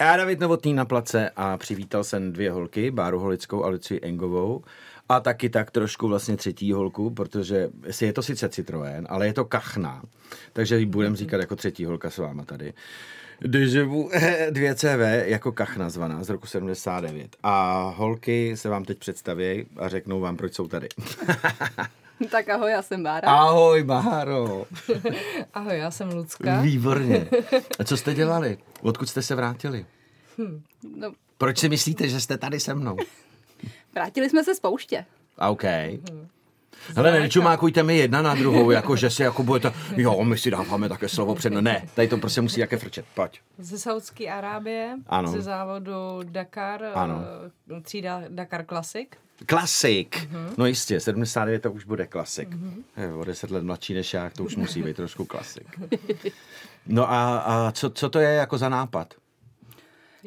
Já David Novotný na place a přivítal jsem dvě holky, Báru Holickou a Lucii Engovou. A taky tak trošku vlastně třetí holku, protože je to sice Citroën, ale je to kachna. Takže ji budeme říkat jako třetí holka s váma tady. Deževu 2CV jako kachna zvaná z roku 79. A holky se vám teď představí a řeknou vám, proč jsou tady. Tak ahoj, já jsem Bára. Ahoj, Báro. ahoj, já jsem Lucka. Výborně. A co jste dělali? Odkud jste se vrátili? Hm, no. Proč si myslíte, že jste tady se mnou? Vrátili jsme se z pouště. OK. Hmm. Hele, nečumákujte mi jedna na druhou, jako že si jako budete, jo, my si dáváme také slovo před, ne, tady to prostě musí jaké frčet, pojď. Ze Saudské Arábie, ano. ze závodu Dakar, ano. Eh, třída Dakar Classic. Klasik. Uh-huh. No jistě, 79 to už bude klasik. Uh-huh. O 10 let mladší než já, to už musí být trošku klasik. No a, a co, co to je jako za nápad?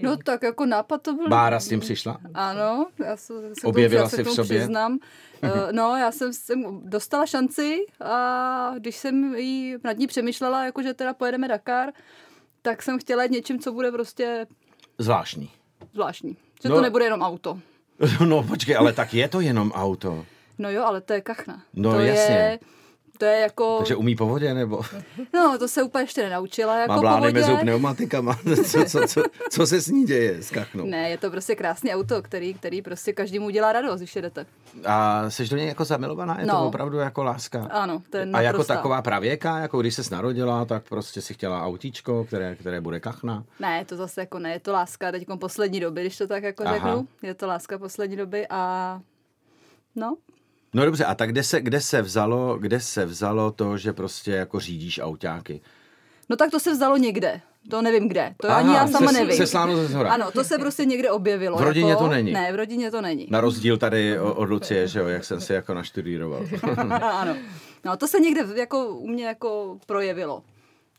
No tak jako nápad to byl... Bára s tím přišla? Ano, já se, se Objevila se v sobě? Přiznám. Uh, no, já jsem, jsem dostala šanci a když jsem jí nad ní přemýšlela, jako že teda pojedeme Dakar, tak jsem chtěla jít něčím, co bude prostě... Zvláštní. Zvláštní. Že no, to nebude jenom auto. No počkej, ale tak je to jenom auto. No jo, ale to je kachna. No to jasně. Je, to je jako... Takže umí po vodě, nebo? No, to se úplně ještě nenaučila. Jako Má blány mezi pneumatikama. co, co, co, co, se s ní děje s kachnou? Ne, je to prostě krásný auto, který, který prostě každému udělá radost, když jedete. A jsi do něj jako zamilovaná? Je no. to opravdu jako láska? Ano, to je A jako taková pravěka, jako když se narodila, tak prostě si chtěla autíčko, které, které bude kachna? Ne, to zase jako ne, je to láska teď poslední doby, když to tak jako Aha. řeknu. Je to láska poslední doby a no, No dobře, a tak kde se, kde se vzalo, kde se vzalo to, že prostě jako řídíš autáky? No tak to se vzalo někde. To nevím kde. To Aha, ani já sama se, nevím. Se sláno ze zhora. Ano, to se prostě někde objevilo. V rodině jako, to není. Ne, v rodině to není. Na rozdíl tady od Lucie, že jo, jak jsem si jako naštudíroval. ano. No, to se někde jako u mě jako projevilo.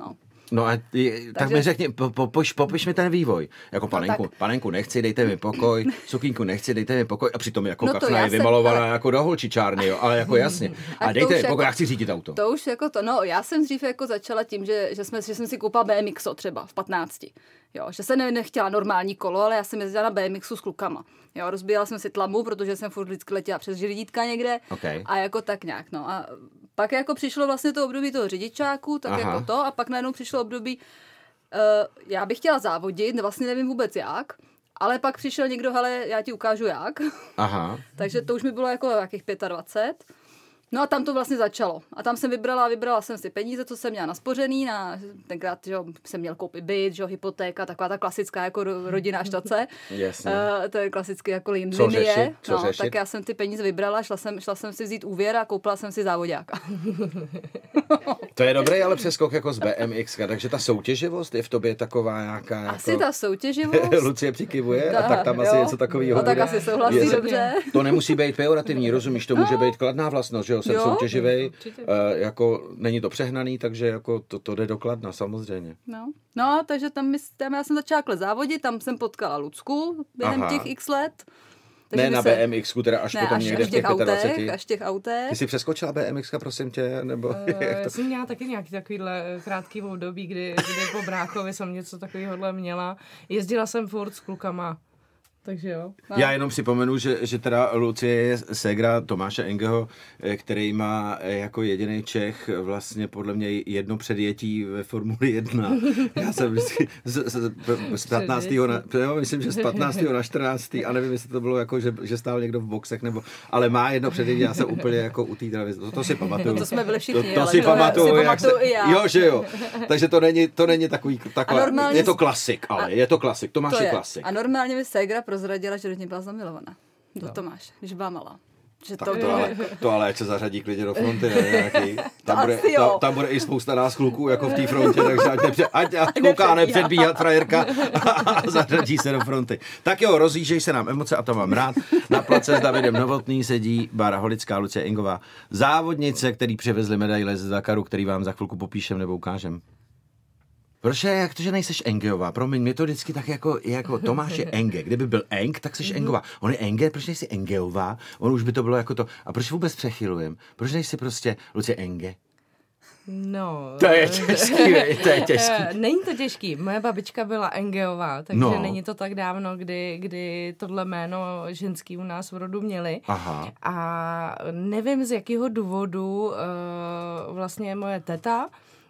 No. No a ty, tak mi řekni, po, popiš, popiš mi ten vývoj. Jako panenku, no panenku nechci, dejte mi pokoj, sukínku nechci, dejte mi pokoj. A přitom jako no kachna je vymalovaná ale... jako do holčičárny, jo, ale jako jasně. A dejte mi pokoj, jako, já chci řídit auto. To už jako to, no já jsem dřív jako začala tím, že, že, jsme, že jsem si koupila BMXo třeba v 15. Jo, že jsem ne, nechtěla normální kolo, ale já jsem jezdila na BMXu s klukama. Jo, rozbíjela jsem si tlamu, protože jsem furt vždycky letěla přes žridítka někde okay. a jako tak nějak, no. A pak jako přišlo vlastně to období toho řidičáku, tak Aha. jako to, a pak najednou přišlo období, uh, já bych chtěla závodit, vlastně nevím vůbec jak, ale pak přišel někdo, hele, já ti ukážu jak. Aha. Takže to už mi bylo jako jakých 25. No a tam to vlastně začalo. A tam jsem vybrala, vybrala jsem si peníze, co jsem měla naspořený, na, tenkrát že jsem měl koupit byt, že hypotéka, taková ta klasická jako rodinná štace. Jasně. Uh, to je klasicky jako lin, co linie. Řešit? Co no, řešit? tak já jsem ty peníze vybrala, šla jsem, šla jsem si vzít úvěr a koupila jsem si závodáka. to je dobrý, ale přeskok jako z BMX, takže ta soutěživost je v tobě taková nějaká. Jako... Asi ta soutěživost. Lucie přikivuje a tak tam jo. asi něco takového. No, tak asi souhlasí je, dobře. To nemusí být pejorativní, rozumíš, to může být kladná vlastnost, že jo, jsem jo, soutěživý, uh, jako není to přehnaný, takže jako to, to jde dokladna, samozřejmě. No. no, takže tam, my, tam já jsem začala závodit, tam jsem potkala Lucku během Aha. těch x let. Takže ne na se... BMX, teda až ne, potom až, někde až v těch, těch 25. Autech, až těch autech. Ty jsi přeskočila BMX, prosím tě, nebo uh, jak to... Já jsem měla taky nějaký takovýhle krátký období, kdy, kdy po bráchovi jsem něco takového měla. Jezdila jsem furt s klukama takže jo. No. Já jenom připomenu, že, že teda Lucie je ségra Tomáše Engeho, eh, který má eh, jako jediný Čech vlastně podle mě jedno předjetí ve Formuli 1. Já jsem vždycky z, z, z 15. Na, jo, myslím, že z 15. na 14. a nevím, jestli to bylo jako, že, že stál někdo v boxech, nebo, ale má jedno předjetí, já jsem úplně jako u té to, to si pamatuju. No to jsme byli všichni, to, to si pamatuju, si jak se, i já. Jo, že jo. Takže to není, to není takový, taková, normálně, je to klasik, ale a, je to klasik, Tomáš to je, je klasik. A normálně by ségra prozradila, že do něj byla zamilovaná. Do no. Tomáš, když byla malá. Že tak to, to, ale, to ale ať se zařadí klidně do fronty, ne, nějaký. Tam, bude, ta, tam bude i spousta nás kluků jako v té frontě, takže ať, nepře, ať, ať kouká nepředbíhat frajerka a zařadí se do fronty. Tak jo, rozjížděj se nám emoce a to mám rád. Na place s Davidem Novotný sedí Bára Holická, Lucie Ingová, závodnice, který přivezli medaile z Dakaru, který vám za chvilku popíšem nebo ukážem. Proč je, jak to, že nejseš Engeová? Promiň, mě to vždycky tak jako, jako Tomáš je Enge. Kdyby byl Eng, tak jsi Engová. On je Enge, proč nejsi Engeová? On už by to bylo jako to. A proč vůbec přechylujem? Proč nejsi prostě Lucie Enge? No. To je těžký, to je těžký. Není to těžký. Moje babička byla Engeová, takže no. není to tak dávno, kdy, kdy tohle jméno ženský u nás v rodu měli. Aha. A nevím z jakého důvodu uh, vlastně moje teta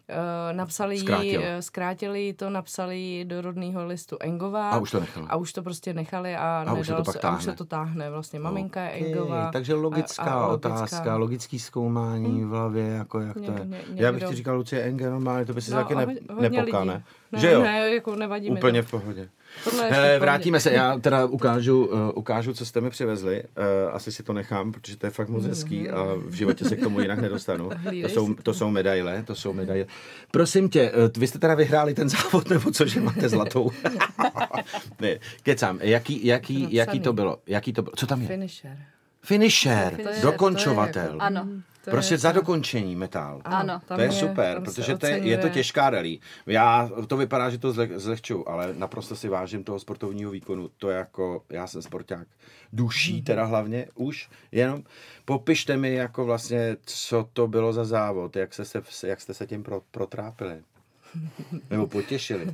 Uh, napsali Zkrátil. jí, uh, zkrátili to, napsali jí do rodného listu Engová. A už to nechali. A už to prostě nechali a, A už se to pak se, a táhne. už se to táhne. Vlastně maminka je Okay, Engová. Takže logická a, a logická. otázka, logický zkoumání v hlavě, jako jak to Ně- je. ně- Já bych ti říkal, Lucie Engel, normálně, to by si No, taky ne, lidí. Ne? Ne, Že jo? ne, jako nevadí mi Úplně to. v pohodě. Hele, vrátíme se, já teda ukážu, uh, ukážu, co jste mi přivezli. Uh, asi si to nechám, protože to je fakt moc hezký a v životě se k tomu jinak nedostanu. To jsou, to jsou medaile, to jsou medaile. Prosím tě, uh, vy jste teda vyhráli ten závod, nebo co, že máte zlatou? ne, kecám, jaký, jaký, jaký to bylo? Jaký to bylo? Co tam je? Finisher. Finisher, je- dokončovatel. jako- Ano. To Prostě je za dokončení metal. Ano. tam To je super, tam se protože to je, je to těžká rally. Já, to vypadá, že to zle, zlehču, ale naprosto si vážím toho sportovního výkonu. To je jako, já jsem sporták duší Mhm. teda hlavně už, jenom popište mi jako vlastně, co to bylo za závod, jak, se, se, jak jste se tím pro, protrápili. Nebo potěšili.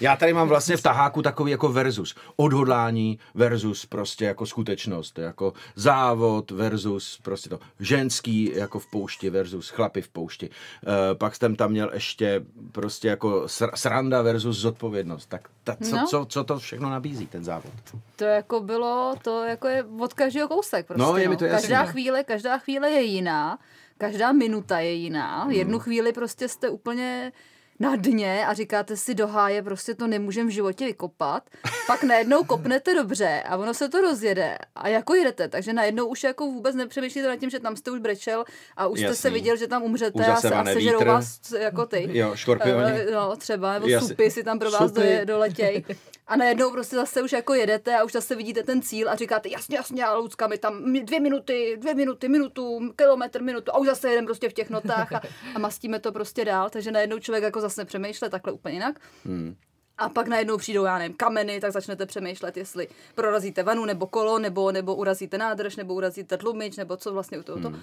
Já tady mám vlastně v taháku takový jako versus. Odhodlání versus prostě jako skutečnost. Jako závod versus prostě to ženský jako v poušti versus chlapy v poušti. E, pak jsem tam měl ještě prostě jako sr- sranda versus zodpovědnost. Tak ta, co, No. co, co to všechno nabízí ten závod? To jako bylo, to jako je od každého kousek prostě. No, je mi to jasný. Každá chvíle, každá chvíle je jiná, každá minuta je jiná. Hmm. Jednu chvíli prostě jste úplně na dně a říkáte si do háje, prostě to nemůžem v životě vykopat. Pak najednou kopnete dobře a ono se to rozjede a jako jedete, takže najednou už jako vůbec nepřemýšlíte nad tím, že tam jste už brečel a už jste se Jasný. viděl, že tam umřete Už a, se, a sežerou vás jako ty. Jo, škorpioni. Eh, No, třeba, nebo Jasně. supy si tam pro vás Supy. doje, doletěj. A najednou prostě zase už jako jedete a už zase vidíte ten cíl a říkáte, jasně, jasně, ale Lucka, mi tam dvě minuty, dvě minuty, minutu, kilometr, minutu a už zase jedeme prostě v těch notách a, a mastíme to prostě dál, takže najednou člověk jako zase přemýšle takhle úplně jinak. Hmm. A pak najednou přijdou, já nevím, kameny, tak začnete přemýšlet, jestli prorazíte vanu nebo kolo, nebo, nebo urazíte nádrž, nebo urazíte tlumič, nebo co vlastně u toho. Hmm.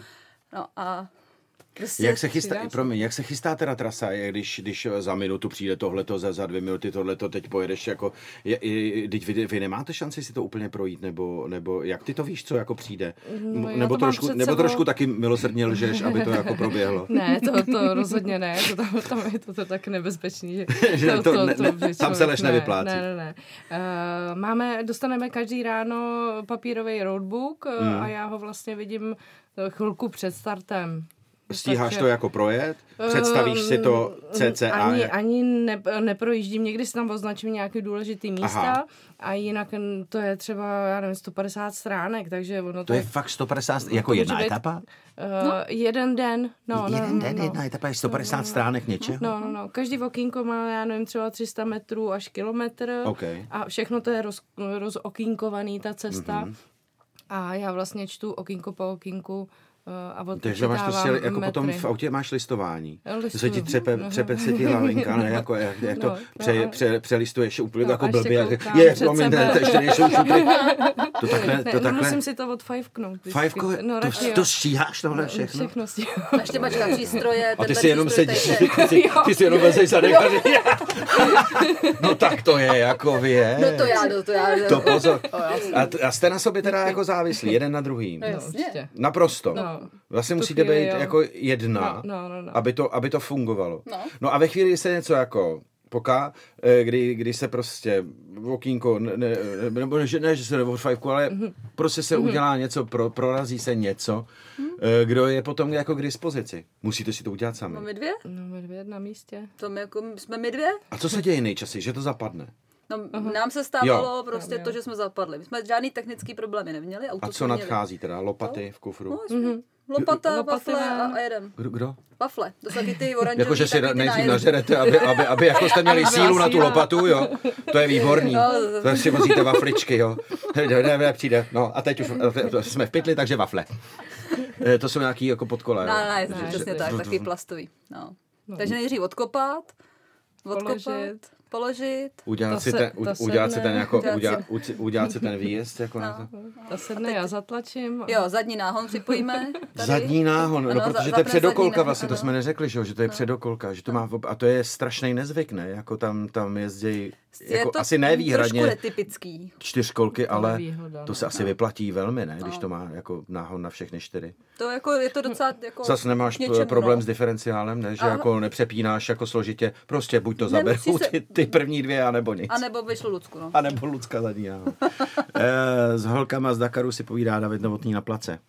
No a prostě... Jak se, chystá, přidá se. promiň, jak se chystá teda trasa, je, když, když za minutu přijde tohleto, za, za dvě minuty tohleto, teď pojedeš jako, je, je, teď vy, vy, nemáte šanci si to úplně projít, nebo, nebo jak ty to víš, co jako přijde? No, nebo, to trošku, nebo sebou. trošku taky milosrdně lžeš, aby to jako proběhlo. Ne, to, to rozhodně ne, to tam, tam je to, to tak nebezpečný, že, Že to ne- ne- by tam se člověk- lež ne, nevyplácí. Ne, ne, ne. Uh, máme, dostaneme každý ráno papírový roadbook uh, Hmm. a já ho vlastně vidím eh, chvilku před startem. Stíháš Takže- to jako projet? Představíš si to cca? Ani, jak- ani ne, neprojíždím, někdy si tam označím nějaké důležité místa Aha. a jinak mm, to je třeba, já nevím, 150 stránek, takže ono To je fakt 150, jako může jedna být- etapa? Uh, jeden den, no, no, Jeden no, den, no. jedna etapa je 150 stránek něčeho? No, no, no. Každý okýnko má, já nevím, třeba 300 metrů až kilometr. OK. A všechno to je roz, rozokýnkovaný, ta cesta. Mhm. Mm-hmm. A já vlastně čtu okýnko po okýnku a Takže máš si, jako potom metry. v autě máš listování. Já listuju. Se ti třepe, No. třepe se ti hlavinka, ne? Jako, jak, jak to No, no pře, a- pře, přelistuješ úplně No, jako blbě. jak- Je, před promiň, sebe. ne, to ještě nejsou šutry. To takhle, Ne, to no, takhle. musím si to od fiveknout. vždycky. Fajfko, no, to, to stíháš tohle všechno? Všechno si Ještě mačka přístroje, A ty si jenom sedíš, ty, si- jenom vezeš zadek No tak to je, jako vě. No to já, no to já. To pozor. A, jste na sobě teda jako závislí, jeden na druhým. No, No. Naprosto. No. Vlastně musíte chvíli, být jo. jako jedna, No, no, no. Aby, to, aby to fungovalo. No. no a ve chvíli, kdy se něco jako poká, eh, kdy, kdy se prostě v okýnko, ne, ne, nebo že, ne, že se nebo fajfku, ale Mhm. prostě se udělá něco, pro, prorazí se něco, Mhm. eh, kdo je potom jako k dispozici. Musíte si to udělat sami. No my dvě? No, medvěd na místě. To my jako, jsme my dvě? A co se děje nejčastěji, že to zapadne? No, nám se stávalo Jo. prostě Jo, jo. to, že jsme zapadli. My jsme žádný technický problémy neměli. Auto A co jsme měli. nadchází teda? Lopaty v kufru? No, mm-hmm. Lopata, wafle a, a jedem. Kdo? kdo? Wafle, to jsou taky ty oranžový. Jako, že si nejdřív nažerete, aby, aby, aby jako jste měli sílu na tu lopatu, jo. To je výborný. No, To si vozíte wafličky, jo. Ne, ne, ne, přijde. No a teď už jsme v pytli, takže wafle. Eh, To jsou nějaký jako podkole, jo. Ne, ne, přesně tak, taky plastový. No. Takže nejdřív odkopat, odkopat, Položit. Položit. Udělat To si se- ten, to u- udělat si ten jako, Udělat si- udělat, si ten výjezd jako na No. to. Ta sedne, já zatlačím. a- Jo, zadní náhon připojíme. Tady. Zadní náhon, no Ano, protože to je předokolka vlastně, to ano. jsme neřekli, že, jo, že to je předokolka, že to má, a to je strašný nezvyk, ne, jako tam, tam jezdí, Je jako to asi ne trošku výhradně netypický. čtyřkolky, ale výhoda, to no. se asi vyplatí velmi, ne, když No. to má jako náhon na všechny čtyři. To jako, je to docela jako Zas nemáš problém no. s diferenciálem, ne? že Aha. jako nepřepínáš jako složitě, prostě buď to zaberu se- ty, první dvě, anebo nic. A nebo vyšlo Lucku, no. A nebo Lucka zadní náhon. Eh, S holkama z Dakaru si povídá David Novotný na place.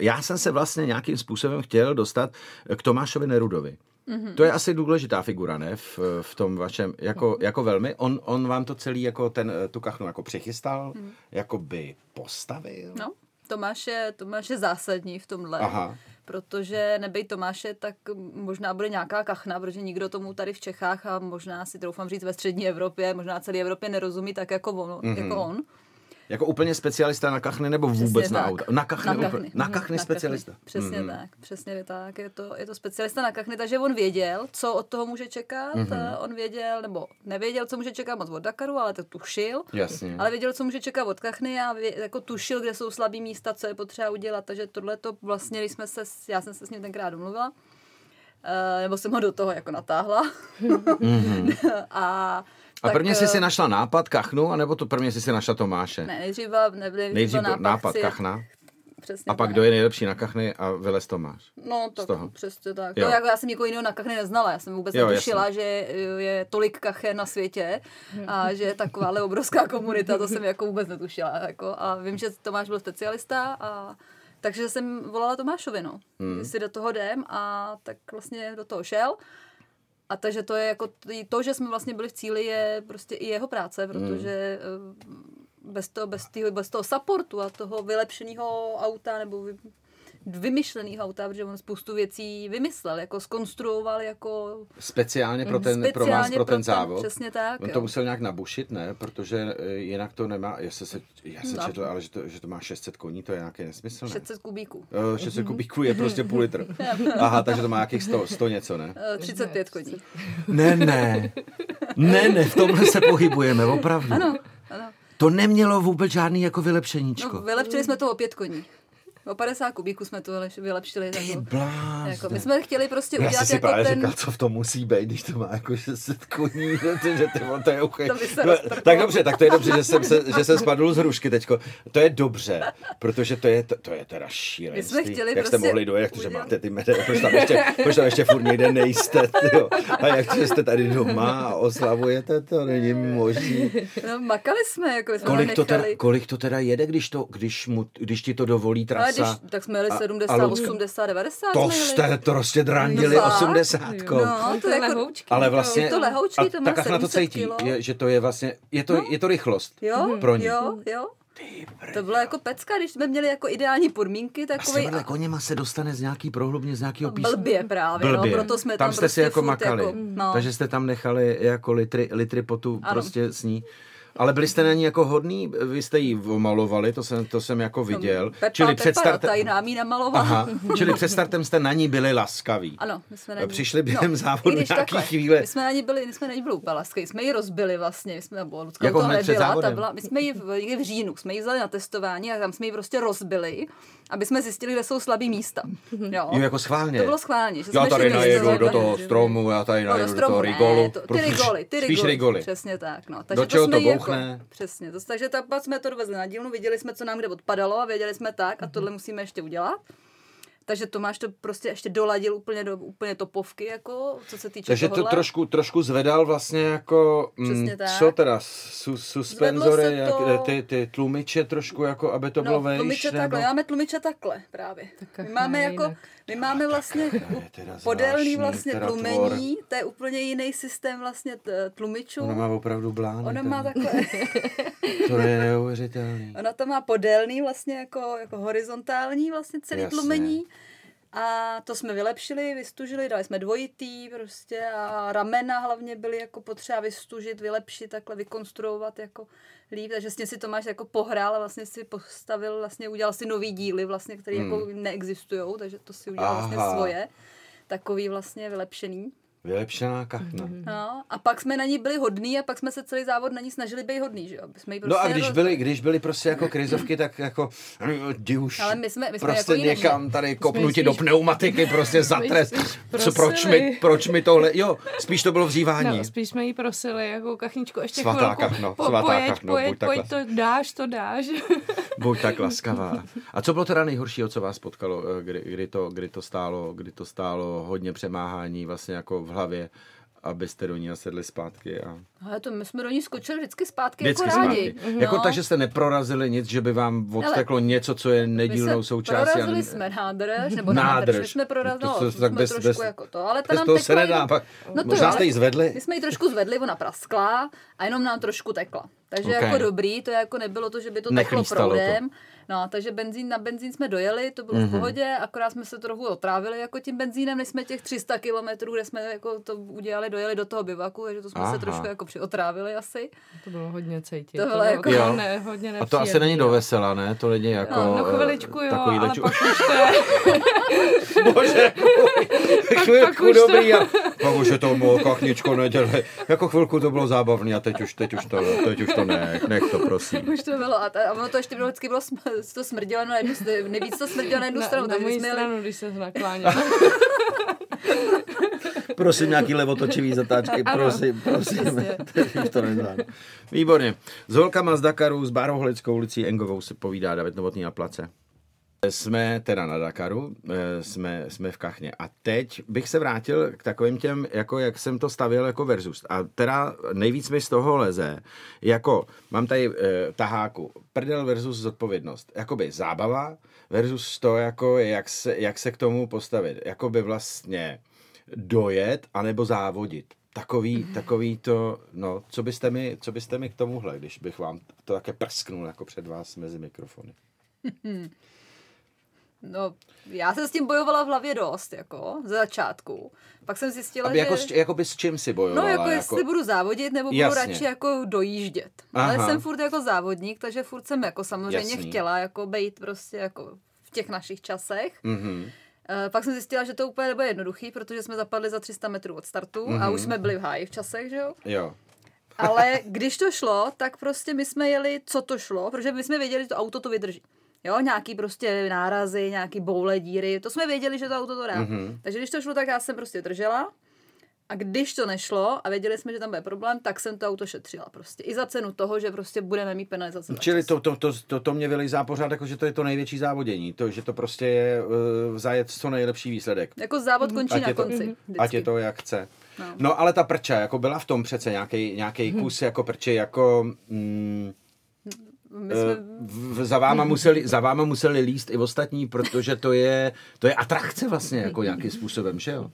Já jsem se vlastně nějakým způsobem chtěl dostat k Tomášovi Nerudovi. Mm-hmm. To je asi důležitá figura, ne? V, v tom vašem, jako, jako velmi. On, on vám to celý, jako ten, tu kachnu jako přichystal, mm. jako by postavil. No, Tomáš je, Tomáš je zásadní v tomhle. Aha. Protože nebej Tomáše, tak možná bude nějaká kachna, protože nikdo tomu tady v Čechách a možná si troufám říct ve střední Evropě, možná celé Evropě nerozumí tak jako on. Mhm. Mm-hmm. Jako on. Jako úplně specialista na kachny nebo vůbec Přesně na auta? Na kachny, Na kachny. na kachny specialista. Přesně Mhm. tak, přesně tak. Je to, je to specialista na kachny, takže on věděl, co od toho může čekat. Mhm. Mm-hmm. On věděl, nebo nevěděl, co může čekat moc od Dakaru, ale to tušil. Jasně. Ale věděl, co může čekat od kachny a vě, jako tušil, kde jsou slabý místa, co je potřeba udělat. Takže tohle to vlastně, když jsme se, já jsem se s ním tenkrát domluvila, Uh, nebo jsem ho do toho jako natáhla. a A prvně jsi eh, si našla nápad kachnu, anebo to prvně jsi si našla Tomáše? Ne, nejdřív nebyl, byl nápad chci- kachna Přesně a pak tak. kdo je nejlepší na kachny a vylez Tomáš. No, tak toho. přesně tak. Jo. To jako já jsem nikoho jiného na kachny neznala. Já jsem vůbec Jo, netušila, že je tolik kachen na světě a že je takováhle obrovská komunita. To jsem jako vůbec netušila. Jako. A vím, že Tomáš byl specialista a takže jsem volala Tomášovi, no. Hmm. Jestli do toho jdem a tak vlastně do toho šel. A takže to je jako, to, že jsme vlastně byli v cíli, je prostě i jeho práce, protože hmm. bez, toho, bez, toho, bez toho supportu a toho vylepšeného auta nebo vy, vymyšleného auta, protože on spoustu věcí vymyslel, jako skonstruoval, jako Speciálně pro ten, pro vás, speciálně pro ten závod. Přesně tak. On jo. to musel nějak nabušit, ne? Protože eh, jinak to nemá, já jsem, se, já jsem No. četl, ale že to, že to má 600 koní, to je nějaký nesmysl, ne? 600 kubíků. Eh, 600 kubíků je prostě půl litr. Aha, takže to má nějakých 100, 100 něco, ne? Eh, 35 koní. Ne, ne. Ne, ne, v tomhle se pohybujeme, opravdu. Ano, ano. To nemělo vůbec žádný jako vylepšeníčko. No, vylepšili jsme to o 5 koní. O 50 kubíků jsme to vylepšili. Ty Jako, blázne. jako, my jsme chtěli prostě Já udělat si jako právě ten... říkal, co v tom musí být, když to má jako 600 koní, že, ty- že vole, to je okay. To no. Tak dobře, tak to je dobře, že jsem, se, že jsem spadl z hrušky teďko. To je dobře, protože to je, to, to je teda šílenství. My jsme chtěli jak jste prostě mohli dojet, že udělat- máte ty medaile, proč tam ještě, proč tam ještě furt někde nejste, tyjo. A jak že jste tady doma a oslavujete, to není možný. No, makali jsme, jako jsme Kolik to, teda, kolik to teda jede, když, to, když, mu, když ti to dovolí Ale když, tak jsme jeli A- 70, ale- 80, 90 To jste to prostě drandili No fakt? osmdesátkou. No, to je jako... lehoučky. Ale to- vlastně, Je to lehoučký, a to má ta kachna to 700 cítí, je, že to je vlastně, je to, je to rychlost Jo, pro ní. jo, jo. To bylo jako pecka, když jsme měli jako ideální podmínky, A s takovej koněma se dostane z nějaký prohlubně, z nějakého písmu. blbě právě, Blbě. no, proto jsme tam, tam jste prostě si jako makali. Jako, no. Takže jste tam nechali jako litry, litry potu Ano. prostě s ní. Ale byli jste na ní jako hodný, vy jste ji omalovali, to jsem, to jsem jako viděl. Pepa, čili Pepa, před startem, ta ji nám ji namalovala. aha, čili před startem jste na ní byli laskaví. Ano, my jsme na ní... Přišli během závodu i když nějaký takhle, chvíle. My jsme na ní byli, my jsme na ní byli úplně laskaví, jsme ji rozbili vlastně, my jsme, nebo Lucka Jako to nebyla, ta byla, my jsme ji v, v říjnu, jsme ji vzali na testování a tam jsme ji prostě rozbili, aby jsme zjistili, kde jsou slabý místa. Jo, Jo, jako schválně. To bylo schválně. Že Já jsme tady najedu do toho stromu, já tady No, do najedu do stromu, toho ne, rigolu. to, ty rigoly, ty Spíš rigoly. rigoly. Přesně tak, no. Do Takže čeho jsme to jí jako, bouchne? přesně, to, takže ta, pak jsme to dovezli na dílnu, viděli jsme, co nám kde odpadalo a věděli jsme tak a tohle musíme ještě udělat. Takže Tomáš to prostě ještě doladil úplně do úplně topovky, jako, co se týče Takže to tohohle. trošku, trošku zvedal vlastně jako, mm, Přesně tak. co teda, su, suspenzory, se jak, to- ty, ty tlumiče trošku, jako aby to bylo No, vejš, tlumiče nebo... takhle, my máme tlumiče takhle právě. Tak My máme ne, jako, jinak. my máme vlastně podélný vlastně tlumení, to je úplně jiný systém vlastně tlumičů. Ona má opravdu blány. Ona má takhle, To je neuvěřitelný. ona to má podélný vlastně jako, jako horizontální vlastně celý Jasně. tlumení. A to jsme vylepšili, vystužili, dali jsme dvojitý prostě a ramena hlavně byly jako potřeba vystužit, vylepšit, takhle vykonstruovat jako líp, takže vlastně si Tomáš jako pohrál a vlastně si postavil, vlastně udělal si nový díly vlastně, které Hmm. jako neexistují, takže to si udělal vlastně Aha. svoje, takový vlastně vylepšený. Vylepšená kachna. Mm-hmm. No, a pak jsme na ní byli hodní a pak jsme se celý závod na ní snažili být hodný, že jo? Jsme prostě no a když byli, když byli prostě jako krizovky, tak jako jdi už Ale my jsme, my jsme prostě jako někam než... tady kopnutí do pneumatiky, prostě za trest. Co, proč, mi, proč mi tohle, jo, spíš to bylo vzývání. No, spíš jsme jí prosili, jako kachničko, ještě svatá chvilku, kachno, po, svatá pojeď, kachno, pojeď, buď tak pojď, to dáš, to dáš. Buď tak laskavá. A co bylo teda nejhoršího, co vás potkalo, eh, kdy, kdy, to, kdy, to stálo, kdy to stálo hodně přemáhání vlastně jako v hlavě? abyste do ní nasedli zpátky. A... Ale to my jsme do ní skočili vždycky zpátky vždycky jako rádi. Zpátky. No. Jako tak, že jste neprorazili nic, že by vám odteklo Ale něco, co je nedílnou součástí. Prorazili a... jsme nádrž, nebo nádrž. nádrž. jsme prorazili, to, to, to, tak bez, trošku bez, jako to. Ale ta bez toho se nedá, pak, no možná jste ji zvedli. My jsme ji trošku zvedli, ona praskla a jenom nám trošku tekla. Takže okay. jako dobrý, to jako nebylo to, že by to teklo proudem. To. No, takže benzín na benzín jsme dojeli, to bylo mm-hmm. v mhm. pohodě, akorát jsme se trochu otrávili jako tím benzínem, než jsme těch 300 kilometrů, kde jsme jako to udělali, dojeli do toho bivaku, takže to jsme Aha. se trošku jako přiotrávili asi. To bylo hodně cejtí. To bylo jako jo. ne, hodně A to asi není do vesela, ne? To není jako... No, no chviličku jo, takový ale leču... pak už to je... Bože, chvilku dobrý a pak už je to kachničko neděle. Jako chvilku to bylo zábavný a teď už, teď už to, teď už to nech, nech to prosím. Už to bylo a, ta, a ono to ještě bylo, vždycky bylo to smrdělo na jednu, nejvíc to smrdělo na jednu na, stranu. Na moji jsme stranu, když se nakláněla. prosím, nějaký levotočivý zatáčky, ano, prosím, prosím. Už to neznám. Výborně. S holkama z Dakaru, s Bárou Holickou ulicí Engovou se povídá David Novotný na place. Jsme teda na Dakaru, eh, jsme, jsme v Kachně. A teď bych se vrátil k takovým těm, jako jak jsem to stavil jako versus. A teda nejvíc mi z toho leze, jako mám tady eh, taháku, prdel versus zodpovědnost. Jakoby zábava versus to, jako jak se, jak se k tomu postavit. Jakoby vlastně dojet anebo závodit. Takový, mm-hmm. takový to, no, co byste, mi, co byste mi k tomuhle, když bych vám to také prsknul jako před vás mezi mikrofony. No, já jsem s tím bojovala v hlavě dost, jako, ze začátku. Pak jsem zjistila, Aby jako že... Jako, jako by s čím si bojovala? No, jako, jako... jestli budu závodit, nebo budu Jasně. radši jako dojíždět. Aha. Ale jsem furt jako závodník, takže furt jsem jako samozřejmě Jasný. chtěla jako být prostě jako v těch našich časech. Mm-hmm. Pak jsem zjistila, že to úplně nebude jednoduchý, protože jsme zapadli za 300 metrů od startu mm-hmm. a už mhm. jsme byli v háji v časech, že jo? Jo. Ale když to šlo, tak prostě my jsme jeli, co to šlo, protože my jsme věděli, že to auto to vydrží. Jo, nějaký prostě nárazy, nějaký boule, díry, to jsme věděli, že to auto to dá. Mm-hmm. Takže když to šlo, tak já jsem prostě držela. A když to nešlo a věděli jsme, že tam bude problém, tak jsem to auto šetřila prostě. I za cenu toho, že prostě budeme mít penalizace. Čili to, to, to, to, to mě vylejzá pořád, jako že to je to největší závodění. To, že to prostě je uh, zajet co nejlepší výsledek. Jako závod končí ať na to, konci. Vždycky. Ať je to jak chce. No. no ale ta prča, jako byla v tom přece nějaký hmm. kus jako prče, jako... Mm, my jsme... v, za, váma museli, za váma museli líst i ostatní, protože to je, to je atrakce vlastně, jako nějakým způsobem, že jo?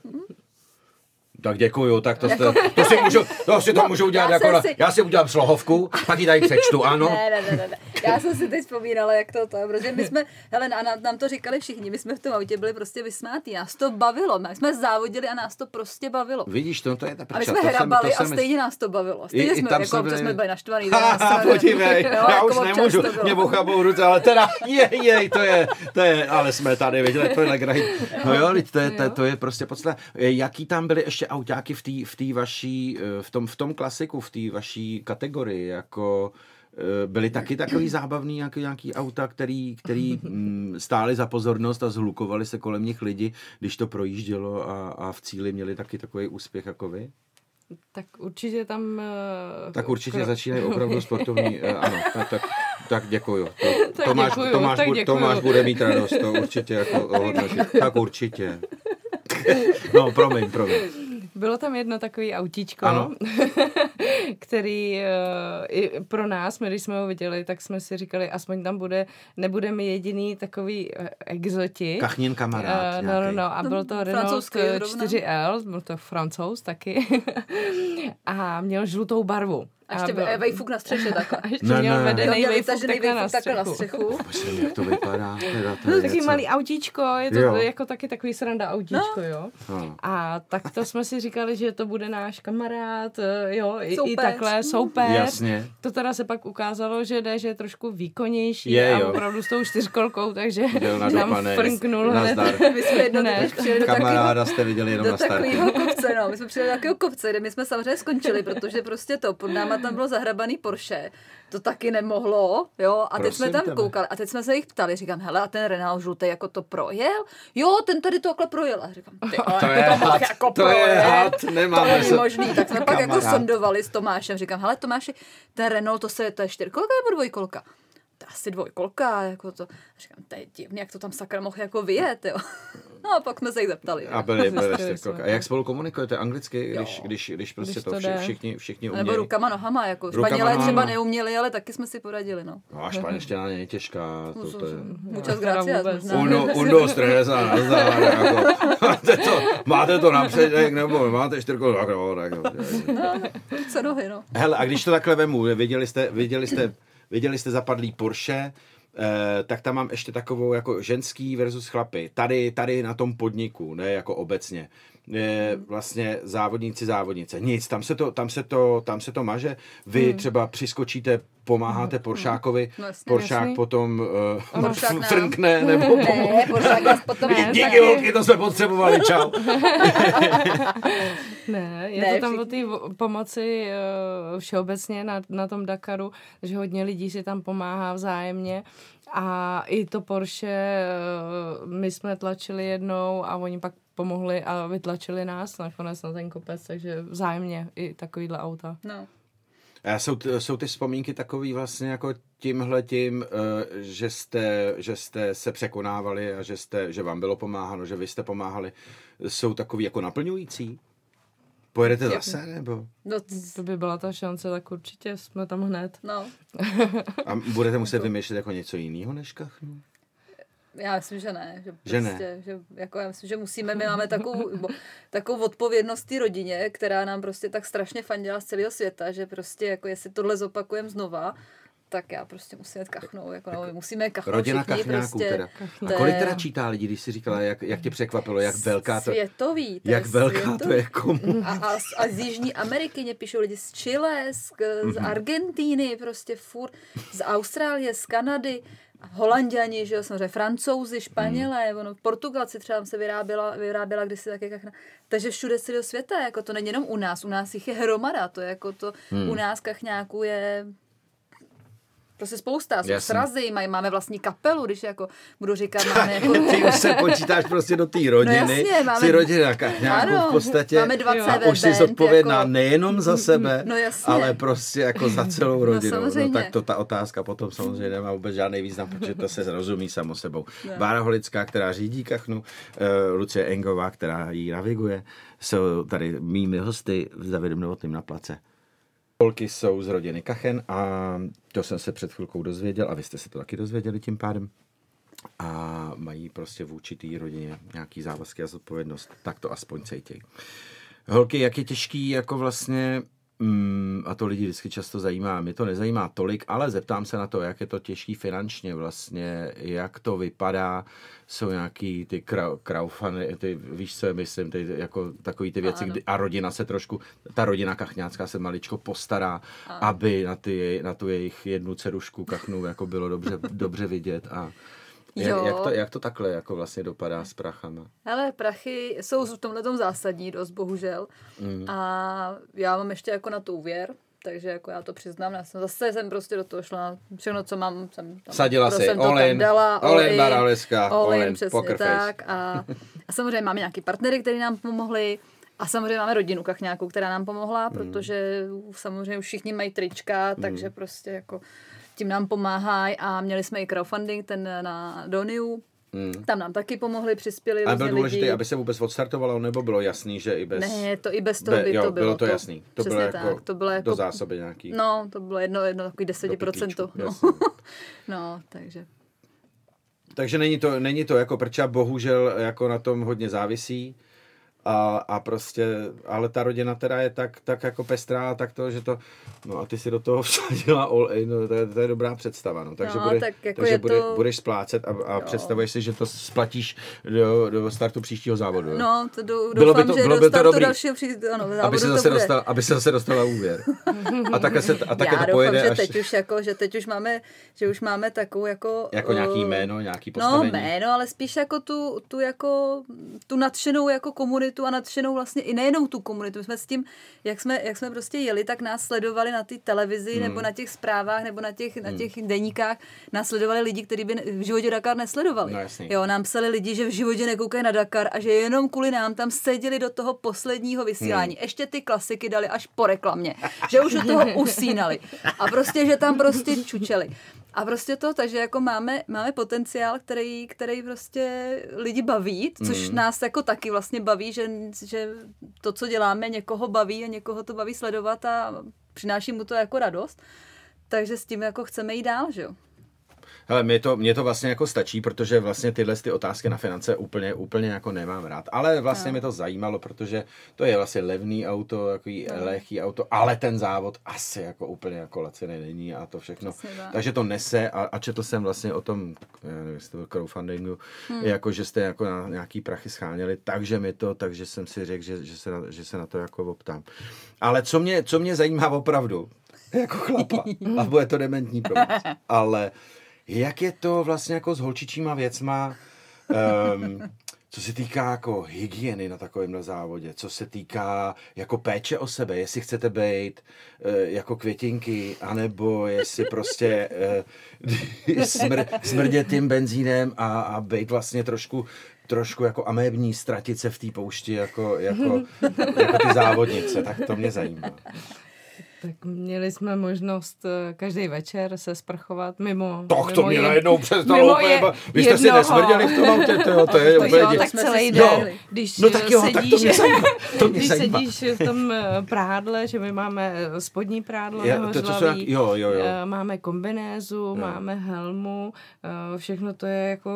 Tak děkuju, tak to, jako... jste, to si můžu, to si to no, můžu udělat já jako, si... já si udělám slohovku, pak ji tady přečtu, ano. Ne, ne, ne, ne, já jsem si teď vzpomínala, jak to to, protože my jsme, hele, a nám, nám to říkali všichni, my jsme v tom autě byli prostě vysmátí, nás to bavilo, my jsme závodili a nás to prostě bavilo. Vidíš, to, to je ta prča. A my jsme hrabali a stejně nás to bavilo. Stejně I, jsme, i jako, byli... jsme byli naštvaný. Ha, podívej, jo, já jako už nemůžu, mě bouchabou ruce, ale teda, jej, jej, to je, to je, ale jsme tady, viděli, to je legrahy. No jo, to je, to, to je prostě podstatné. Jaký tam byly ještě autáky v té v tý vaší, eh, v tom, v tom klasiku, v té vaší kategorii, jako byly taky takový zábavný nějaký, nějaký auta, který, který mm, stály za pozornost a zhlukovali se kolem nich lidi, když to projíždělo a, a v cíli měli taky takový úspěch jako vy? Tak určitě tam... Uh, tak určitě kro... začínají opravdu sportovní, uh, ano, tak, tak, tak děkuju. To, tak Tomáš, děkuju, Tomáš, tak děkuju. Tomáš bude mít radost, to určitě jako ohodnotit. Tak určitě. No, promiň, promiň. Bylo tam jedno takový autíčko, ano. který uh, i pro nás, my když jsme ho viděli, tak jsme si říkali, aspoň tam bude, nebudeme jediný takový uh, exoti. Kachnin kamarád. Uh, no, no, no, a byl to Renault 4L, byl to francouz taky. a měl žlutou barvu. A ještě byl... vejfuk na střeše takhle. A ještě ne, měl vedený no, vejfuk, takhle, na takhle na střechu. Počkej, jak to vypadá? Teda, to no, taky malý autíčko, je to jo. jako taky takový sranda autíčko, no. jo. No. A tak to jsme si říkali, že to bude náš kamarád, eh, jo, i, i takhle, soupeř. Jasně. To teda se pak ukázalo, že jde, že je trošku výkonnější je, a opravdu s tou čtyřkolkou, takže nám frnknul hned. My jsme jednou Kamaráda jste viděli jenom na startu. kopce, no. My jsme přijeli do takového kopce, kde my jsme samozřejmě skončili, protože prostě to pod náma tam bylo zahrabaný Porsche. To taky nemohlo, jo. A teď jsme tam tebe. koukali a teď jsme se jich ptali. Říkám, hele, a ten Renault žlutý jako to projel? Jo, ten tady to takhle projel. A říkám, ty, ale, to, je to had, jako to projel. je had, nemáme to není možný. Tak jsme pak jako sondovali s Tomášem. Říkám, hele Tomáši, ten Renault, to, se, to je čtyřkolka nebo dvojkolka? To asi dvojkolka, jako to. A říkám, to je divný, jak to tam sakra mohl jako vyjet, jo. No a pak jsme se jich zeptali. A byli, byli čtyřkolka. A jak spolu komunikujete anglicky, když, když, když prostě když to, to vši, všichni, všichni umějí? Nebo rukama, nohama, jako rukama, Španělé nohama. třeba neuměli, ale taky jsme si poradili, no. No a španělština není těžká. To, to je... Muchas gracias. Uno, uno tres a nazdar, jako. máte to, máte to napředek, nebo máte čtyřkolku, tak jo, tak jo. No, co nohy, no. Hele, a když to takhle vemu, viděli jste, viděli jste Viděli jste zapadlý Porsche, Eh, tak tam mám ještě takovou jako ženský versus chlapy. Tady, tady na tom podniku, ne jako obecně. Eh, vlastně závodníci, závodnice. Nic, tam se to, tam se to, tam se to maže. Vy hmm. třeba přiskočíte pomáháte Poršákovi, no, jasně, Poršák jasný. potom uh, Poršák frnkne, nebo... Ne, Poršák potom... Ne, Díky holky, to jsme potřebovali, čau. ne, je ne, to tam všichni... o té pomoci uh, všeobecně na, na tom Dakaru, že hodně lidí si tam pomáhá vzájemně. A i to Porsche uh, my jsme tlačili jednou a oni pak pomohli a vytlačili nás nakonec na ten kopec, takže vzájemně i takovýhle auta. No. A jsou, jsou ty vzpomínky takový vlastně jako tímhle tím, eh, že jste, že jste se překonávali a že, jste, že vám bylo pomáháno, že vy jste pomáhali, jsou takový jako naplňující? Pojedete zase, nebo? No, to by byla ta šance, tak určitě jsme tam hned. No. a budete muset vymýšlet jako něco jiného než kachnu? Já myslím, že ne. Že, že prostě, ne. Že, jako já myslím, že musíme, my máme takovou, bo, takovou odpovědnost té rodině, která nám prostě tak strašně fandila z celého světa, že prostě jako jestli tohle zopakujeme znova, tak já prostě musím jít kachnout, jako, no, musíme kachnout Rodina kachňáků prostě, teda. A kolik teda čítá lidí, když jsi říkala, jak, jak tě překvapilo, jak velká to Světový. To jak velká světový. to je komu. A, a, a z Jižní Ameriky mě píšou lidi z Chile, z, z mhm. Argentíny, prostě furt, z Austrálie, z Kanady. Holanděni, že jo, samozřejmě Francouzi, Španělé, hmm. ono, Portugalci třeba se vyráběla, vyráběla kdysi taky kachna. Takže všude celého světa, jako to není jenom u nás, u nás jich je hromada, to je jako to, hmm. u nás kachňáků je Prostě spousta, jsou Jasný. srazy, mají, máme vlastní kapelu, když jako budu říkat, máme jako... Ty už se počítáš prostě do té rodiny, no jasně, máme... jsi rodina nějakou v podstatě máme 20 a už jsi zodpovědná jako... nejenom za sebe, no ale prostě jako za celou no rodinu. No, no tak to ta otázka potom samozřejmě nemá vůbec žádný význam, protože to se rozumí samo sebou. No. Bára Holická, která řídí kachnu, uh, Lucie Engová, která ji naviguje, jsou tady mými hosty v Davidem Novotným na place. Holky jsou z rodiny Kachen a to jsem se před chvilkou dozvěděl a vy jste se to taky dozvěděli tím pádem. A mají prostě v určitý rodině nějaký závazky a zodpovědnost. Tak to aspoň cejtěj. Holky, jak je těžký jako vlastně Mm, a to lidi vždycky často zajímá. Mě to nezajímá tolik, ale zeptám se na to, jak je to těžký finančně vlastně, jak to vypadá, jsou nějaký ty crowdfundy, ty, víš co myslím, ty, jako takový ty věci, kdy, a rodina se trošku, ta rodina kachňácká se maličko postará, ano. aby na, ty, na tu jejich jednu cerušku kachnu jako bylo dobře, dobře vidět a jak, jak, to, jak to takhle jako vlastně dopadá s prachama? Ale prachy jsou v tomhle tom zásadní dost, bohužel. Mm. A já mám ještě jako na to úvěr, takže jako já to přiznám, já jsem zase jsem prostě do toho šla, všechno, co mám, jsem tam, Sadila si, all in, dala, all in, all in, přesně poker tak. A, a samozřejmě máme nějaký partnery, kteří nám pomohli, a samozřejmě máme rodinu kachňákou, která nám pomohla, mm. protože samozřejmě všichni mají trička, takže mm. prostě jako tím nám pomáhají a měli jsme i crowdfunding, ten na Doniu, Hmm. Tam nám taky pomohli, přispěli A bylo důležité, lidi. aby se vůbec odstartovalo, nebo bylo jasný, že i bez... Ne, to i bez toho by jo, to bylo. bylo to, jasný. To bylo, jako tak, to bylo jako do zásoby nějaký. No, to bylo jedno, jedno takový desetiprocento. No. no, takže... Takže není to, není to jako prča, bohužel jako na tom hodně závisí a, a prostě, ale ta rodina teda je tak, tak jako pestrá, tak to, že to, no a ty si do toho vsadila all in, no, to, je, to je dobrá představa, no, takže, No, bude, tak jako takže bude, to- budeš splácet a, a představuješ si, že to splatíš do, do startu příštího závodu, jo? No, to dou, Bylo by doufám, to- že bylo do by to dobrý. dalšího při, ano, aby závodu se, to zase bude. dostala, aby se zase dostala úvěr. A také, se, a také Já to doufám, pojede že až teď už jako, že teď už máme, že už máme takovou jako... jako nějaký eh, jméno, nějaký No, postavení. jméno, ale spíš jako tu, tu, jako, tu nadšenou jako komunitu a nadšenou vlastně i nejenom tu komunitu. My jsme s tím, jak jsme, jak jsme prostě jeli, tak nás sledovali na té televizi Hmm. nebo na těch zprávách nebo na těch, na těch deníkách. Nás sledovali lidi, kteří by v životě Dakar nesledovali. No, jasný. jo, nám psali lidi, že v životě nekoukají na Dakar a že jenom kvůli nám tam seděli do toho posledního vysílání. Hmm. Ještě ty klasiky dali až po reklamě. Že už u toho usínali. A prostě, že tam prostě čučeli. A prostě to, takže jako máme, máme potenciál, který, který prostě lidi baví, což nás jako taky vlastně baví, že, že to, co děláme, někoho baví a někoho to baví sledovat a přináší mu to jako radost. Takže s tím jako chceme jít dál, že jo? Hele, mě to, mě to vlastně jako stačí, protože vlastně tyhle ty otázky na finance úplně, úplně jako nemám rád. Ale vlastně No. mě to zajímalo, protože to je vlastně levný auto, takový no. lehký auto, ale ten závod asi jako úplně jako laciný není a to všechno. Přesně tak. Takže to nese a, a četl jsem vlastně o tom, nevím, jestli to byl crowdfundingu, hmm. jako že jste jako na nějaký prachy scháněli, takže mi to, takže jsem si řekl, že, že, se, na, že se na to jako optám. Ale co mě, co mě zajímá opravdu, jako chlapa, a bude to dementní pro vás, ale jak je to vlastně jako s holčičíma věcma, um, co se týká jako hygieny na takovémhle závodě, co se týká jako péče o sebe, jestli chcete být uh, jako květinky, anebo jestli prostě uh, smr, smrdět tím benzínem a, a být vlastně trošku trošku jako amébní, ztratit se v té poušti jako, jako, jako ty závodnice, tak to mě zajímá. Tak měli jsme možnost eh, každý večer se sprchovat mimo Tak to mimo mě je- najednou přestalo mimo je- vy jste si jednoho. nesmrděli v tom autě, to, jo, to je To úplně jo, tak jsme celý si den, když No tak jo, tak to sedíš, mě zajímá. To mě když zajímá. sedíš v tom eh, prádle, že my máme eh, spodní prádlo Je, to, to, to, jo, jo, jo. eh, máme kombinézu, máme helmu, eh, všechno to je jako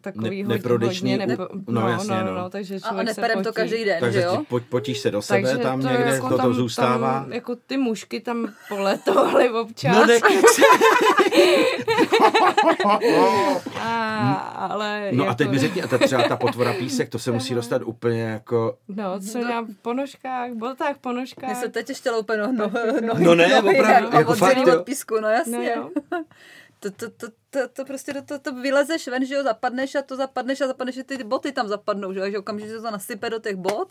takový Ne- hodně, neprodyšný, hodně nepo, u- no, jasně, no, no. no, takže A, a člověk se neperem to každý den, Takže že jo? potíš se do sebe, Takže tam někde jako to, tam, zůstává. Jako ty mušky tam poletovaly občas. No a, ale No a jako, teď mi řekni, a ta, třeba ta potvora písek, to se musí dostat úplně jako... No, co měla v ponožkách, botách, ponožkách. Mně se teď ještě loupe no, no, no, No ne, opravdu, jako fakt, od písku, no jasně. No jo. To, to, to, to, to prostě do to, to vylezeš ven, že jo, zapadneš a to zapadneš a zapadneš, že ty boty tam zapadnou, že jo, že okamžitě se to nasype do těch bot,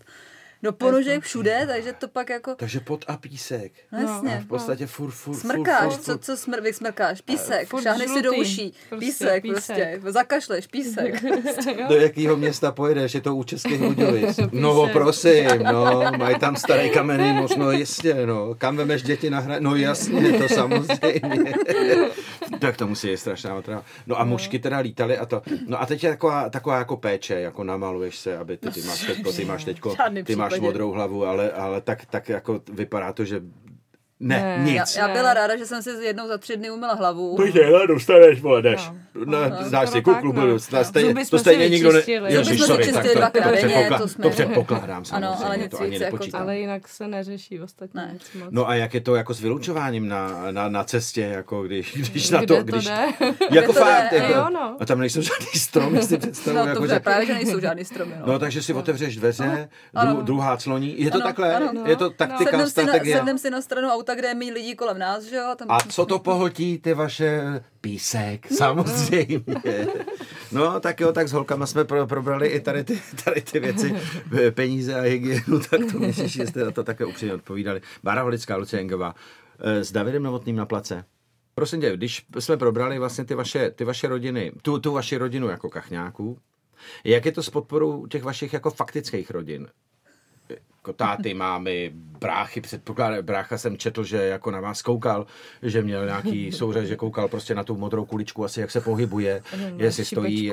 do ponožek všude, takže to pak jako, Takže pot a písek. no A jasně. v podstatě fur, fur, Smrkáš, fur, fur, co, fur. co smr, vysmrkáš? Písek, šáhneš si do uší, Prostě písek, písek. prostě, zakašleš, písek. Do jakého města pojedeš? Je to u Českých Budějovic. No prosím, no, mají tam starý kamenný most, no jistě, no. Kam vemeš děti na hra? No jasně, to samozřejmě. tak to musí je strašná otrava. No a mužky teda lítaly a to. No a teď je taková, taková jako péče, jako namaluješ se, aby ty, ty máš teďko, ty máš teďko, Žádným ty máš případě. modrou hlavu, ale, ale tak, tak jako vypadá to, že ne, Ne. nic. Já, já Ne. byla ráda, že jsem si jednou za tři dny umila hlavu. Pojď, hele, dostaneš, vole, jdeš. No. No, No, znáš si kuklu, no. no. stejně, to jsme stejně nikdo ne... Ježiš, sorry, čistili tak to, to, předpokla- to jsme- to předpokládám Ano, samozřejmě, ale nic to ani jako. Ale jinak se neřeší ostatní Ne. nic moc. No a jak je to jako s vylučováním na, na, na cestě, jako když, když na to, když, jako to fakt, jako, no. a tam nejsou žádný stromy, si představuji, No to jako, právě, že nejsou žádný stromy. No. no takže si otevřeš dveře, Ano. dru, druhá cloní, je to Ano, takhle, ano. je to No. taktika, strategie. sednem si na stranu auta, kde je méně lidí kolem nás, že jo? Tam... A co to pohltí ty vaše písek, samozřejmě. No tak jo, tak s holkama jsme pro, probrali i tady ty, tady ty věci, e, peníze a hygienu, tak to myslíš, že jste na to také upřímně odpovídali. Bára Holická, Lucie Engová, e, s Davidem Novotným na place. Prosím tě, když jsme probrali vlastně ty vaše, ty vaše rodiny, tu, tu vaši rodinu jako kachňáků, jak je to s podporou těch vašich jako faktických rodin? Jako táty, mámy, bráchy, předpokládám, brácha jsem četl, že jako na vás koukal, že měl nějaký souřez, že koukal prostě na tu modrou kuličku, asi jak se pohybuje, na jestli stojí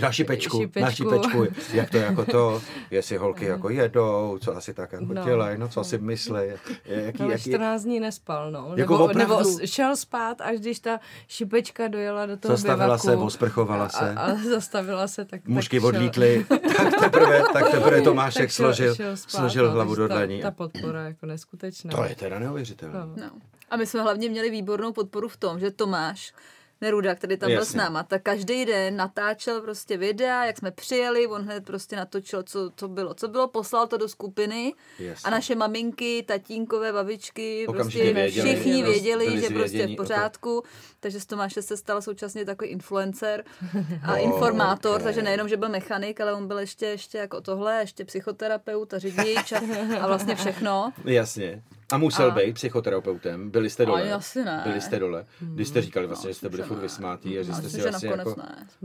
na šipečku, šipečku, na šipečku, jak to jako to, jestli holky jako jedou, co asi tak jako no. dělají, no co si myslí. Jaký, no, jaký, 14 dní nespal, no. Jako nebo, nebo šel spát, až když ta šipečka dojela do toho Zastavila bivaku, se, osprchovala se. A, a zastavila se, tak Mužky tak odlítly, tak teprve, tak teprve Tomášek složil, šel spát, složil no, hlavu do dlaní. Ta, ta podpora jako neskutečná. To je teda neuvěřitelné. No. no. A my jsme hlavně měli výbornou podporu v tom, že Tomáš Neruda, který tam byl Jasně. s náma, tak každý den natáčel prostě videa, jak jsme přijeli, on hned prostě natočil, co, co bylo. Co bylo, poslal to do skupiny Jasně. a naše maminky, tatínkové, babičky, Okamžitě prostě věděli, všichni věděli, že prostě v pořádku. Takže z Tomáše se stal současně takový influencer a oh, informátor, okay. takže nejenom, že byl mechanik, ale on byl ještě, ještě jako tohle, ještě psychoterapeut a řidič a, a vlastně všechno. Jasně. A musel a... být psychoterapeutem? Byli jste dole? Asi ne. Byli jste dole? Když jste říkali vlastně, no, že jste byli furt vysmátý a že jste si vlastně jako,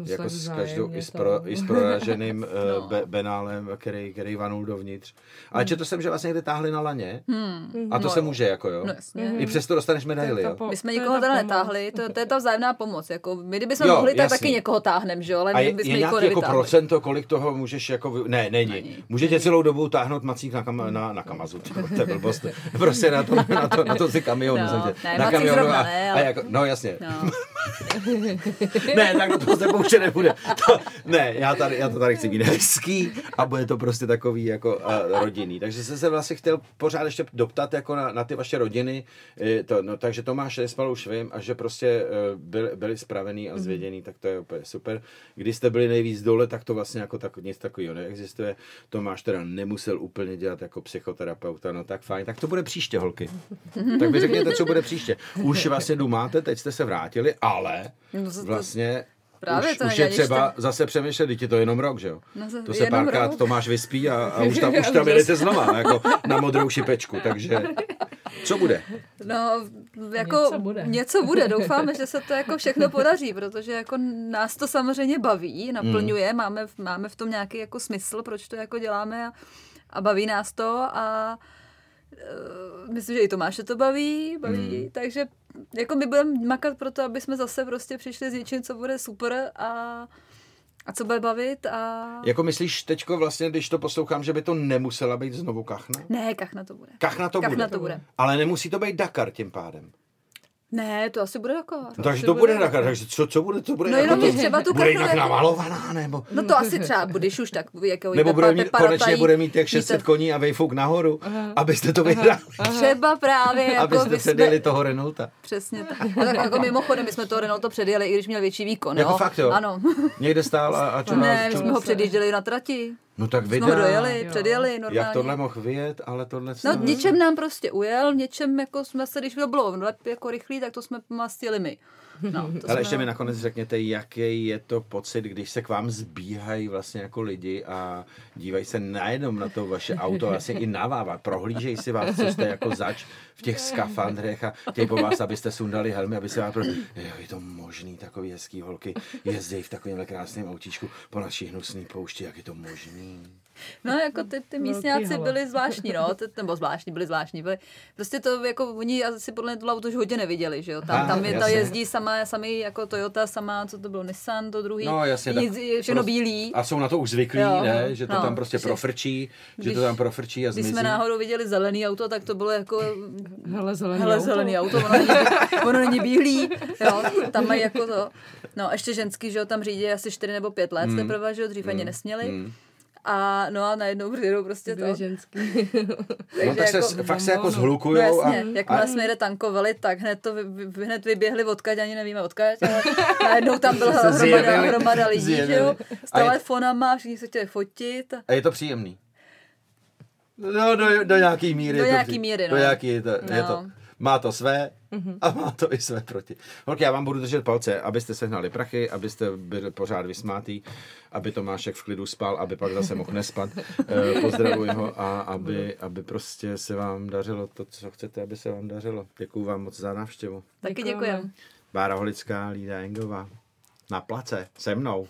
jako s každou, i s, pro, i s proraženým eh, no. be, benálem, který, který vanul dovnitř. Ale hmm. četl jsem, že vlastně někde táhli na laně hmm. a to no, se může jako jo. No, jasně. I přesto dostaneš medaily, jo. My jsme nikoho teda netáhli, to, to je ta vzájemná pomoc. Jako, my kdybychom jo, mohli, tak taky někoho táhnem, že jo, ale a je, je nějaký jako procento, kolik toho můžeš jako, ne, není. Můžete celou dobu táhnout macík na, kam, na, na kamazu, to je blbost. Prostě na to, na to, na to si kamionu. No, ne, na kamionu zrovna, a, ne, ale... a jako, no jasně. No. ne, tak to se pouště nebude. To, ne, já, tady, já to tady chci být hezký a bude to prostě takový jako uh, rodinný. Takže jsem se vlastně chtěl pořád ještě doptat jako na, na ty vaše rodiny. To, no, takže Tomáš spal už vím a že prostě uh, byli, byli spravený a zvěděný, mm. tak to je úplně super. Když jste byli nejvíc dole, tak to vlastně jako tak, nic takového neexistuje. Tomáš teda nemusel úplně dělat jako psychoterapeuta, no tak fajn. Tak to bude příště, holky. tak vy řekněte, co bude příště. Už vlastně máte, teď jste se vrátili, ale no vlastně Právě už, to už je třeba tam... zase přemýšlet, teď je to jenom rok, že jo? No, to se párkrát rok. Tomáš vyspí a, a už tam, už tam jedete znova, jako na modrou šipečku, takže co bude? No, jako něco bude. něco bude. Doufáme, že se to jako všechno podaří, protože jako nás to samozřejmě baví, naplňuje, mm. máme, máme v tom nějaký jako smysl, proč to jako děláme a, a baví nás to a uh, myslím, že i Tomáše to baví, baví, hmm. takže jako my budeme makat pro to, aby jsme zase prostě přišli s něčím, co bude super a a co bude bavit a... Jako myslíš teďko vlastně, když to poslouchám, že by to nemusela být znovu kachna? Ne, kachna to bude. Kachna to, kachna bude. to bude. Ale nemusí to být Dakar tím pádem. Ne, to asi bude Dakar. No, takže to bude Dakar, takže co, co bude, to bude No jenom to, třeba tu Bude jinak jako... namalovaná, nebo... No to asi třeba, budeš už tak, jako Nebo bude mít, konečně bude mít jak 600 koní a vejfouk nahoru, aha. abyste to vyhrali. Třeba právě, jako Abyste předjeli jsme... toho Renaulta. Přesně tak. A tak jako mimochodem, my jsme toho Renaulta předjeli, i když měl větší výkon, Jako fakt jo? Ano. Někde stál a, a čumal, Ne, my jsme ho předjížděli na trati. No tak vydá. Jsme dojeli, předjeli normálně. Jak tohle mohl vyjet, ale tohle... No něčem nám prostě ujel, něčem jako jsme se, když to bylo jako rychlý, tak to jsme mastili my. No, to Ale ještě mi nakonec řekněte, jaký je to pocit, když se k vám zbíhají vlastně jako lidi a dívají se nejenom na to vaše auto, vlastně i na vás, prohlížejí si vás, co jste jako zač v těch skafandrech a chtějí po vás, abyste sundali helmy, aby se vás pro... Jo, je to možný, takový hezký holky jezdí v takovémhle krásném autíčku po naší hnusný poušti, jak je to možný. No, jako ty, ty místňáci byli zvláštní, no, ty, nebo zvláštní, byli zvláštní, byli, prostě to, jako oni asi podle mě to auto už hodně neviděli, že jo, tam, tam je, ta jezdí sama, sami jako Toyota, sama, co to bylo, Nissan, to druhý, no, jasně, nic, všechno bílý. A jsou na to už zvyklí, jo, ne, že to no, tam prostě že, profrčí, když, že to tam profrčí a zmizí. Když jsme náhodou viděli zelený auto, tak to bylo jako, hele, zelený hele, auto, zelený auto ono, není, ono není bílý, jo, tam mají jako to, no, ještě ženský, že jo, tam řídí asi 4 nebo 5 let, mm. teprve, že jo, dřív ani mm. nesměli. Mm. A no a najednou přijdou prostě Dvě to. ženský. no, tak jako, se, fakt se jako zhlukujou. No, jasně, a, jakmile a... jsme jde tankovali, tak hned to vy, hned vyběhli odkaď, ani nevíme odkaď, ale najednou tam byla hromada, hromada lidí, že jo, s telefonama, všichni se chtěli fotit. A je to příjemný. No, do, do nějaký míry. Do nějaký míry, no. Do nějaký, to, no. je to má to své mm-hmm. a má to i své proti. Holky, já vám budu držet palce, abyste sehnali prachy, abyste byli pořád vysmátý, aby Tomášek v klidu spal, aby pak zase mohl nespat. Eh, pozdravuji ho a aby, aby prostě se vám dařilo to, co chcete, aby se vám dařilo. Děkuji vám moc za návštěvu. Taky děkujem. Bára Holická, Lída Engová. Na place, se mnou.